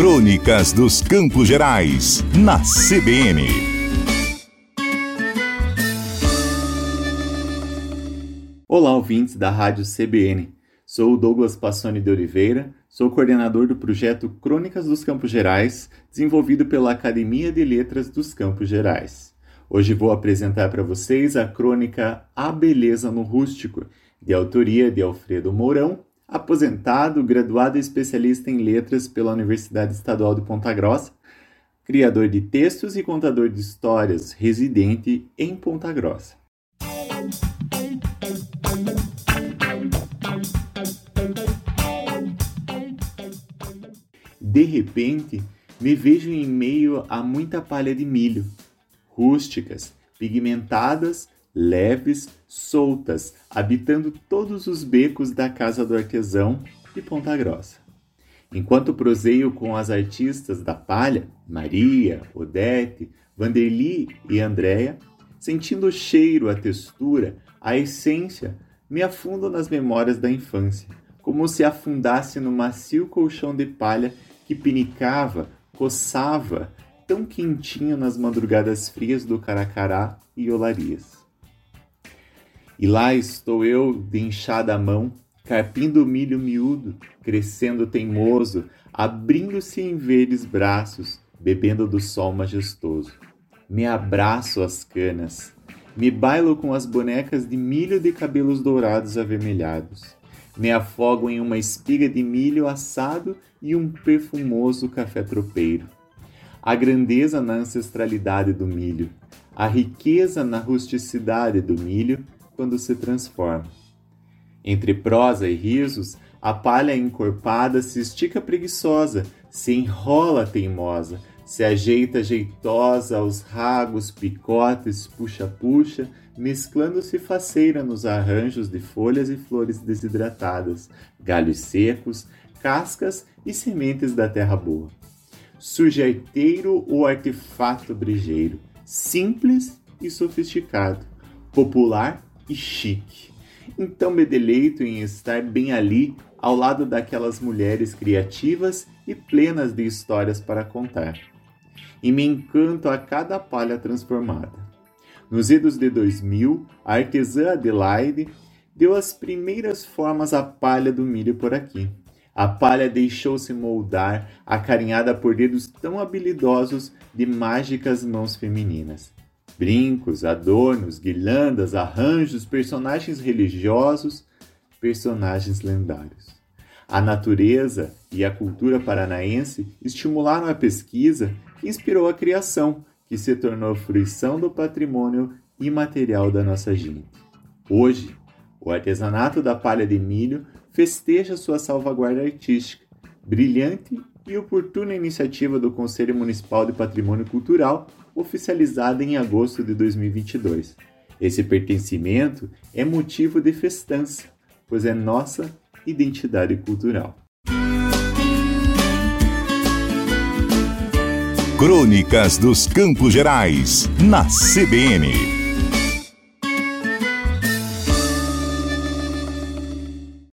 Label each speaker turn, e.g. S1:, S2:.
S1: Crônicas dos Campos Gerais, na CBN.
S2: Olá, ouvintes da Rádio CBN. Sou o Douglas Passoni de Oliveira, sou coordenador do projeto Crônicas dos Campos Gerais, desenvolvido pela Academia de Letras dos Campos Gerais. Hoje vou apresentar para vocês a crônica A Beleza no Rústico, de autoria de Alfredo Mourão aposentado, graduado e especialista em letras pela Universidade Estadual de Ponta Grossa, criador de textos e contador de histórias, residente em Ponta Grossa. De repente, me vejo em meio a muita palha de milho, rústicas, pigmentadas leves, soltas, habitando todos os becos da casa do artesão de Ponta Grossa. Enquanto proseio com as artistas da palha, Maria, Odete, Vanderly e Andréia, sentindo o cheiro, a textura, a essência, me afundo nas memórias da infância, como se afundasse no macio colchão de palha que pinicava, coçava, tão quentinho nas madrugadas frias do Caracará e Olarias. E lá estou eu, de inchada mão, carpindo o milho miúdo, crescendo teimoso, abrindo-se em verdes braços, bebendo do sol majestoso. Me abraço às canas, me bailo com as bonecas de milho de cabelos dourados avermelhados. Me afogo em uma espiga de milho assado e um perfumoso café tropeiro. A grandeza na ancestralidade do milho, a riqueza na rusticidade do milho quando se transforma. Entre prosa e risos, a palha encorpada se estica preguiçosa, se enrola teimosa, se ajeita jeitosa aos ragos, picotes, puxa-puxa, mesclando-se faceira nos arranjos de folhas e flores desidratadas, galhos secos, cascas e sementes da terra boa. Surge arteiro o artefato brejeiro, simples e sofisticado, popular e chique. Então me deleito em estar bem ali, ao lado daquelas mulheres criativas e plenas de histórias para contar. E me encanto a cada palha transformada. Nos idos de 2000, a artesã Adelaide deu as primeiras formas à palha do milho por aqui. A palha deixou-se moldar, acarinhada por dedos tão habilidosos de mágicas mãos femininas brincos, adornos, guirlandas, arranjos, personagens religiosos, personagens lendários. A natureza e a cultura paranaense estimularam a pesquisa que inspirou a criação, que se tornou fruição do patrimônio imaterial da nossa gente. Hoje, o artesanato da palha de milho festeja sua salvaguarda artística, brilhante e oportuna iniciativa do Conselho Municipal de Patrimônio Cultural, oficializada em agosto de 2022. Esse pertencimento é motivo de festança, pois é nossa identidade cultural.
S1: Crônicas dos Campos Gerais, na CBN.